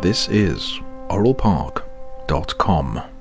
This is oralpark.com.